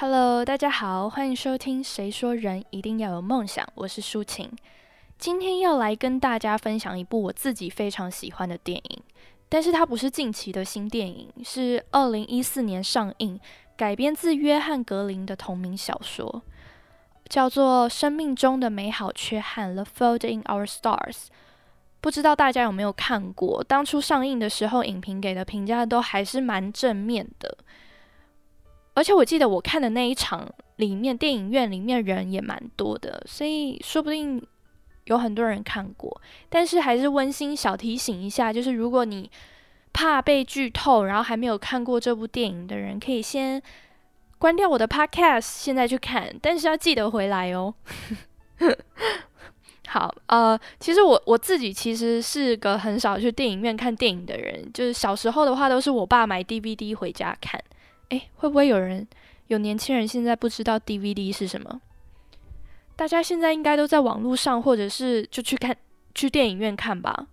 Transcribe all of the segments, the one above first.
Hello，大家好，欢迎收听《谁说人一定要有梦想》，我是舒晴。今天要来跟大家分享一部我自己非常喜欢的电影，但是它不是近期的新电影，是二零一四年上映，改编自约翰格林的同名小说，叫做《生命中的美好缺憾》（The Fault in Our Stars）。不知道大家有没有看过？当初上映的时候，影评给的评价都还是蛮正面的。而且我记得我看的那一场里面，电影院里面人也蛮多的，所以说不定有很多人看过。但是还是温馨小提醒一下，就是如果你怕被剧透，然后还没有看过这部电影的人，可以先关掉我的 Podcast，现在去看。但是要记得回来哦。好，呃，其实我我自己其实是个很少去电影院看电影的人，就是小时候的话都是我爸买 DVD 回家看。诶，会不会有人有年轻人现在不知道 DVD 是什么？大家现在应该都在网络上，或者是就去看去电影院看吧。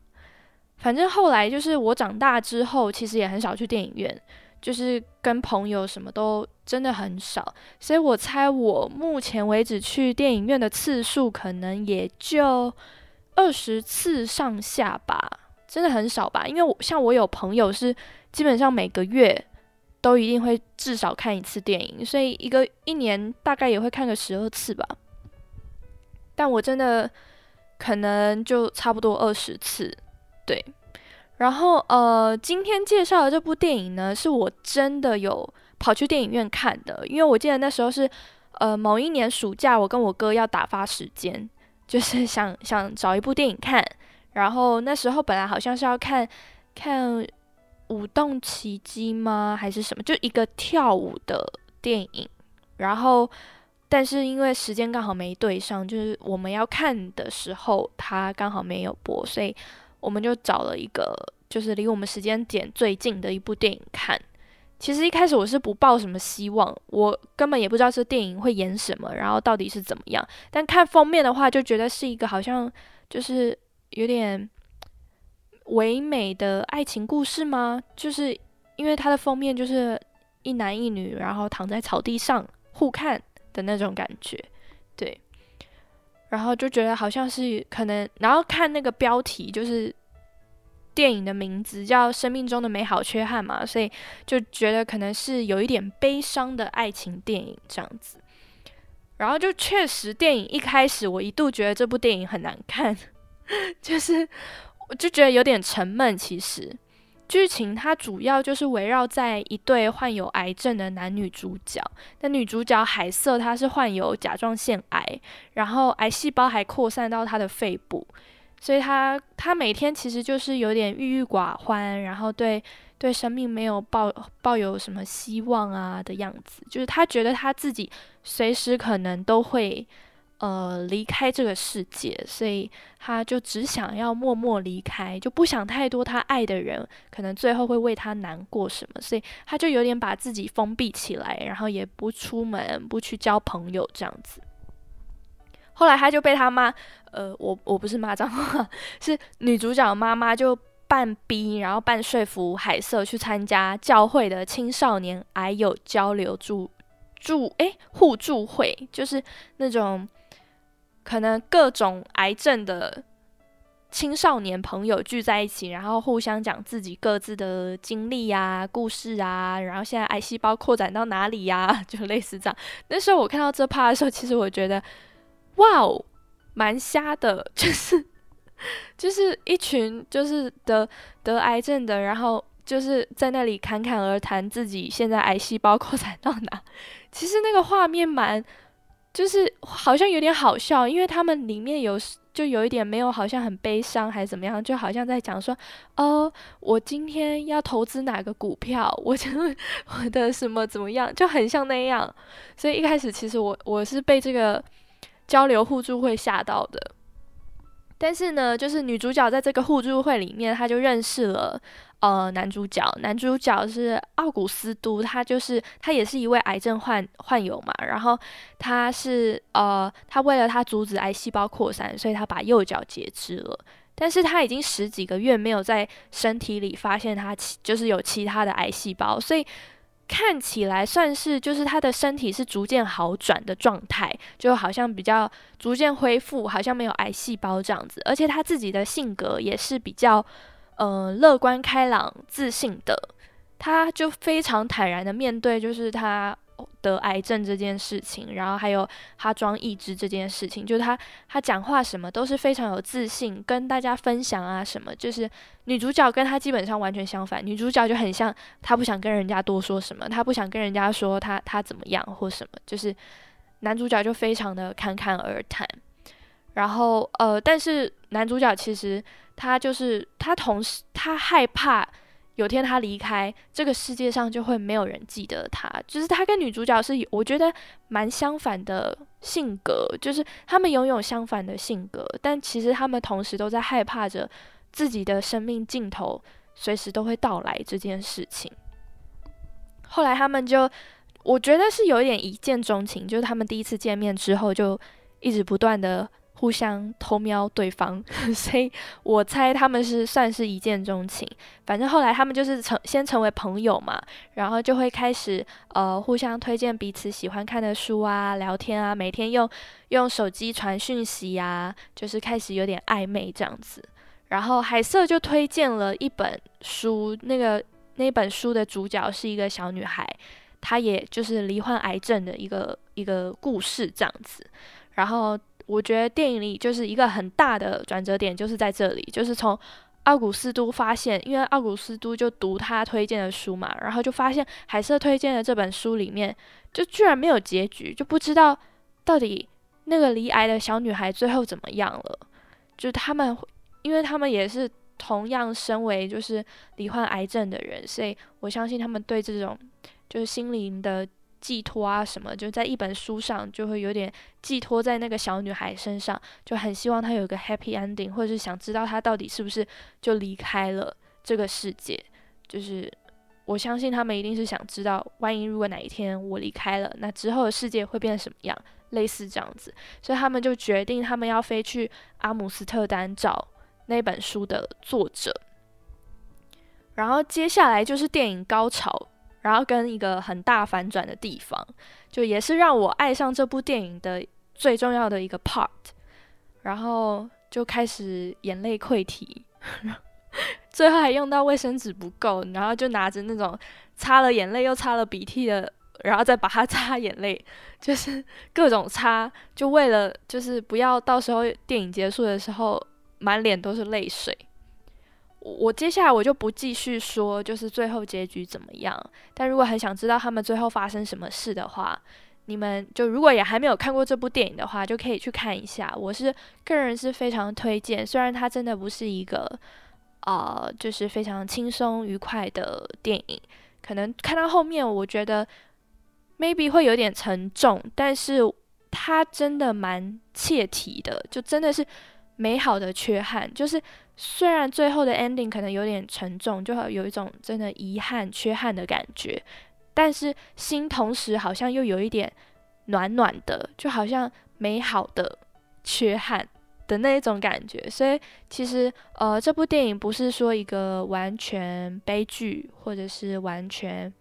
反正后来就是我长大之后，其实也很少去电影院，就是跟朋友什么都真的很少。所以我猜我目前为止去电影院的次数可能也就二十次上下吧，真的很少吧？因为我像我有朋友是基本上每个月。都一定会至少看一次电影，所以一个一年大概也会看个十二次吧。但我真的可能就差不多二十次，对。然后呃，今天介绍的这部电影呢，是我真的有跑去电影院看的，因为我记得那时候是呃某一年暑假，我跟我哥要打发时间，就是想想找一部电影看。然后那时候本来好像是要看看。舞动奇迹吗？还是什么？就一个跳舞的电影。然后，但是因为时间刚好没对上，就是我们要看的时候，它刚好没有播，所以我们就找了一个就是离我们时间点最近的一部电影看。其实一开始我是不抱什么希望，我根本也不知道这电影会演什么，然后到底是怎么样。但看封面的话，就觉得是一个好像就是有点。唯美的爱情故事吗？就是因为它的封面就是一男一女，然后躺在草地上互看的那种感觉，对。然后就觉得好像是可能，然后看那个标题就是电影的名字叫《生命中的美好缺憾》嘛，所以就觉得可能是有一点悲伤的爱情电影这样子。然后就确实，电影一开始我一度觉得这部电影很难看，就是。我就觉得有点沉闷。其实，剧情它主要就是围绕在一对患有癌症的男女主角。那女主角海瑟，她是患有甲状腺癌，然后癌细胞还扩散到她的肺部，所以她她每天其实就是有点郁郁寡欢，然后对对生命没有抱抱有什么希望啊的样子。就是她觉得她自己随时可能都会。呃，离开这个世界，所以他就只想要默默离开，就不想太多。他爱的人可能最后会为他难过什么，所以他就有点把自己封闭起来，然后也不出门，不去交朋友这样子。后来他就被他妈，呃，我我不是骂脏话，是女主角妈妈就半逼，然后半说服海瑟去参加教会的青少年癌友交流助助诶互助会，就是那种。可能各种癌症的青少年朋友聚在一起，然后互相讲自己各自的经历啊、故事啊，然后现在癌细胞扩展到哪里呀？就类似这样。那时候我看到这趴的时候，其实我觉得，哇哦，蛮瞎的，就是就是一群就是得得癌症的，然后就是在那里侃侃而谈自己现在癌细胞扩展到哪。其实那个画面蛮。就是好像有点好笑，因为他们里面有就有一点没有，好像很悲伤还是怎么样，就好像在讲说，哦，我今天要投资哪个股票，我就我的什么怎么样，就很像那样。所以一开始其实我我是被这个交流互助会吓到的。但是呢，就是女主角在这个互助会里面，她就认识了。呃，男主角，男主角是奥古斯都，他就是他也是一位癌症患患有嘛，然后他是呃，他为了他阻止癌细胞扩散，所以他把右脚截肢了，但是他已经十几个月没有在身体里发现他其就是有其他的癌细胞，所以看起来算是就是他的身体是逐渐好转的状态，就好像比较逐渐恢复，好像没有癌细胞这样子。而且他自己的性格也是比较呃乐观开朗、自信的，他就非常坦然的面对，就是他。得癌症这件事情，然后还有他装义肢这件事情，就是他他讲话什么都是非常有自信，跟大家分享啊什么。就是女主角跟他基本上完全相反，女主角就很像他不想跟人家多说什么，他不想跟人家说他他怎么样或什么，就是男主角就非常的侃侃而谈。然后呃，但是男主角其实他就是他同时他害怕。有天他离开这个世界上，就会没有人记得他。就是他跟女主角是，我觉得蛮相反的性格，就是他们拥有相反的性格，但其实他们同时都在害怕着自己的生命尽头随时都会到来这件事情。后来他们就，我觉得是有点一见钟情，就是他们第一次见面之后就一直不断的。互相偷瞄对方，所以我猜他们是算是一见钟情。反正后来他们就是成先成为朋友嘛，然后就会开始呃互相推荐彼此喜欢看的书啊，聊天啊，每天用用手机传讯息呀，就是开始有点暧昧这样子。然后海瑟就推荐了一本书，那个那本书的主角是一个小女孩，她也就是罹患癌症的一个一个故事这样子，然后。我觉得电影里就是一个很大的转折点，就是在这里，就是从奥古斯都发现，因为奥古斯都就读他推荐的书嘛，然后就发现海瑟推荐的这本书里面，就居然没有结局，就不知道到底那个离癌的小女孩最后怎么样了。就他们，因为他们也是同样身为就是罹患癌症的人，所以我相信他们对这种就是心灵的。寄托啊，什么就在一本书上，就会有点寄托在那个小女孩身上，就很希望她有一个 happy ending，或者是想知道她到底是不是就离开了这个世界。就是我相信他们一定是想知道，万一如果哪一天我离开了，那之后的世界会变成什么样，类似这样子。所以他们就决定，他们要飞去阿姆斯特丹找那本书的作者。然后接下来就是电影高潮。然后跟一个很大反转的地方，就也是让我爱上这部电影的最重要的一个 part。然后就开始眼泪溃堤，最后还用到卫生纸不够，然后就拿着那种擦了眼泪又擦了鼻涕的，然后再把它 擦眼泪，就是各种擦，就为了就是不要到时候电影结束的时候满脸都是泪水。我接下来我就不继续说，就是最后结局怎么样。但如果很想知道他们最后发生什么事的话，你们就如果也还没有看过这部电影的话，就可以去看一下。我是个人是非常推荐，虽然它真的不是一个呃，就是非常轻松愉快的电影，可能看到后面我觉得 maybe 会有点沉重，但是它真的蛮切题的，就真的是美好的缺憾，就是。虽然最后的 ending 可能有点沉重，就有一种真的遗憾、缺憾的感觉，但是心同时好像又有一点暖暖的，就好像美好的缺憾的那一种感觉。所以其实呃，这部电影不是说一个完全悲剧，或者是完全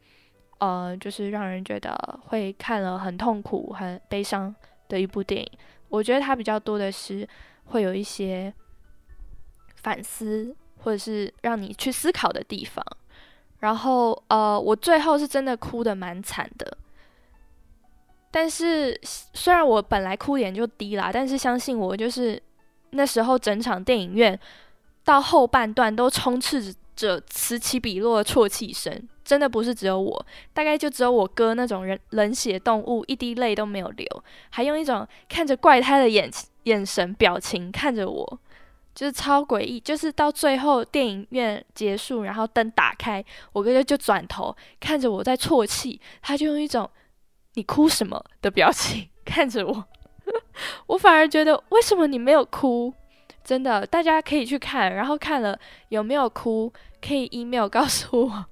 呃，就是让人觉得会看了很痛苦、很悲伤的一部电影。我觉得它比较多的是会有一些。反思，或者是让你去思考的地方。然后，呃，我最后是真的哭的蛮惨的。但是，虽然我本来哭点就低啦，但是相信我，就是那时候整场电影院到后半段都充斥着此起彼落的啜泣声，真的不是只有我，大概就只有我哥那种人冷血动物，一滴泪都没有流，还用一种看着怪胎的眼眼神表情看着我。就是超诡异，就是到最后电影院结束，然后灯打开，我哥哥就转头看着我在啜泣，他就用一种“你哭什么”的表情 看着我，我反而觉得为什么你没有哭？真的，大家可以去看，然后看了有没有哭，可以 email 告诉我。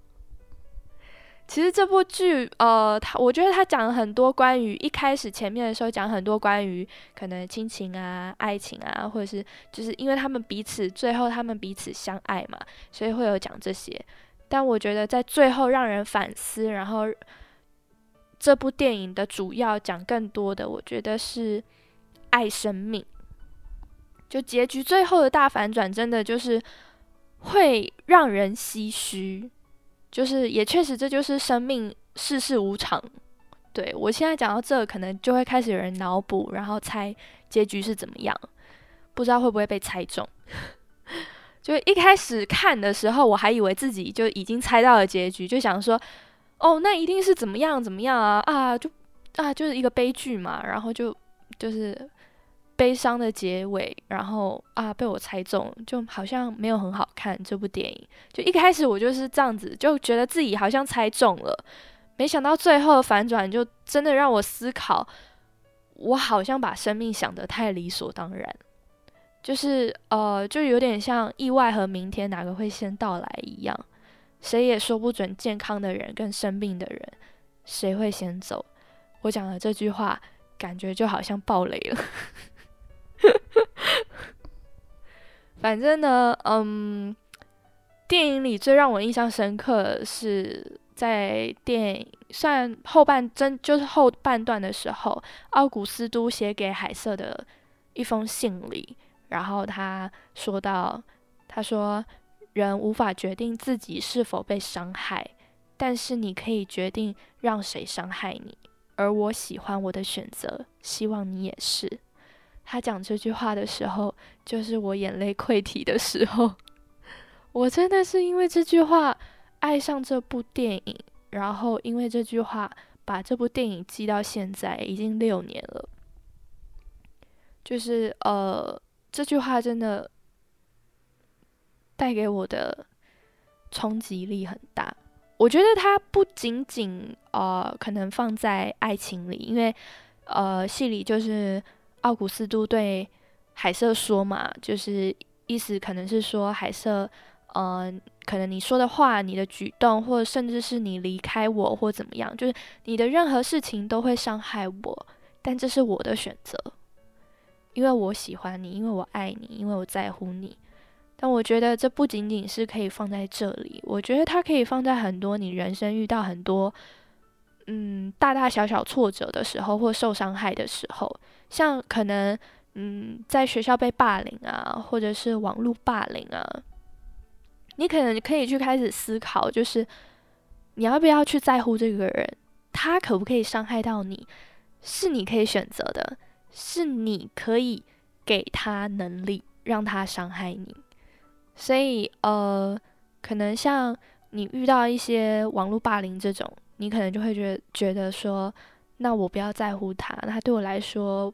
其实这部剧，呃，他我觉得他讲了很多关于一开始前面的时候讲很多关于可能亲情啊、爱情啊，或者是就是因为他们彼此最后他们彼此相爱嘛，所以会有讲这些。但我觉得在最后让人反思，然后这部电影的主要讲更多的，我觉得是爱生命。就结局最后的大反转，真的就是会让人唏嘘。就是也确实，这就是生命世事无常。对我现在讲到这，可能就会开始有人脑补，然后猜结局是怎么样，不知道会不会被猜中。就一开始看的时候，我还以为自己就已经猜到了结局，就想说，哦，那一定是怎么样怎么样啊啊，就啊就是一个悲剧嘛，然后就就是悲伤的结尾，然后啊被我猜中，就好像没有很好看这部电影。就一开始我就是这样子，就觉得自己好像猜中了，没想到最后的反转就真的让我思考，我好像把生命想得太理所当然。就是呃，就有点像意外和明天哪个会先到来一样，谁也说不准健康的人跟生病的人谁会先走。我讲的这句话，感觉就好像暴雷了。反正呢，嗯，电影里最让我印象深刻的是在电影算后半真就是后半段的时候，奥古斯都写给海瑟的一封信里。然后他说到：“他说，人无法决定自己是否被伤害，但是你可以决定让谁伤害你。而我喜欢我的选择，希望你也是。”他讲这句话的时候，就是我眼泪溃堤的时候。我真的是因为这句话爱上这部电影，然后因为这句话把这部电影记到现在已经六年了。就是呃。这句话真的带给我的冲击力很大。我觉得它不仅仅呃，可能放在爱情里，因为呃，戏里就是奥古斯都对海瑟说嘛，就是意思可能是说海瑟，嗯，可能你说的话、你的举动，或者甚至是你离开我或怎么样，就是你的任何事情都会伤害我，但这是我的选择。因为我喜欢你，因为我爱你，因为我在乎你。但我觉得这不仅仅是可以放在这里，我觉得它可以放在很多你人生遇到很多嗯大大小小挫折的时候，或受伤害的时候，像可能嗯在学校被霸凌啊，或者是网络霸凌啊，你可能可以去开始思考，就是你要不要去在乎这个人，他可不可以伤害到你，是你可以选择的。是你可以给他能力让他伤害你，所以呃，可能像你遇到一些网络霸凌这种，你可能就会觉得觉得说，那我不要在乎他，他对我来说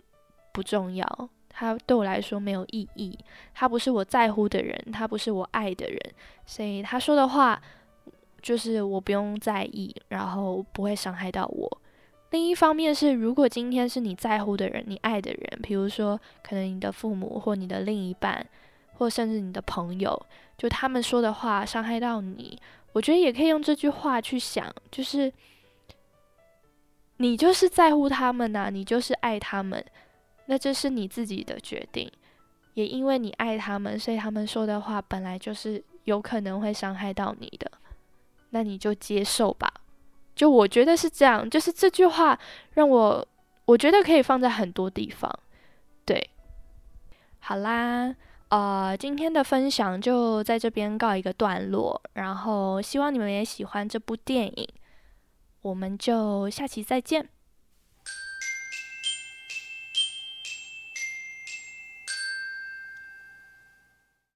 不重要，他对我来说没有意义，他不是我在乎的人，他不是我爱的人，所以他说的话就是我不用在意，然后不会伤害到我。另一方面是，如果今天是你在乎的人、你爱的人，比如说可能你的父母或你的另一半，或甚至你的朋友，就他们说的话伤害到你，我觉得也可以用这句话去想，就是你就是在乎他们呐，你就是爱他们，那这是你自己的决定，也因为你爱他们，所以他们说的话本来就是有可能会伤害到你的，那你就接受吧。就我觉得是这样，就是这句话让我我觉得可以放在很多地方。对，好啦，啊，今天的分享就在这边告一个段落，然后希望你们也喜欢这部电影，我们就下期再见。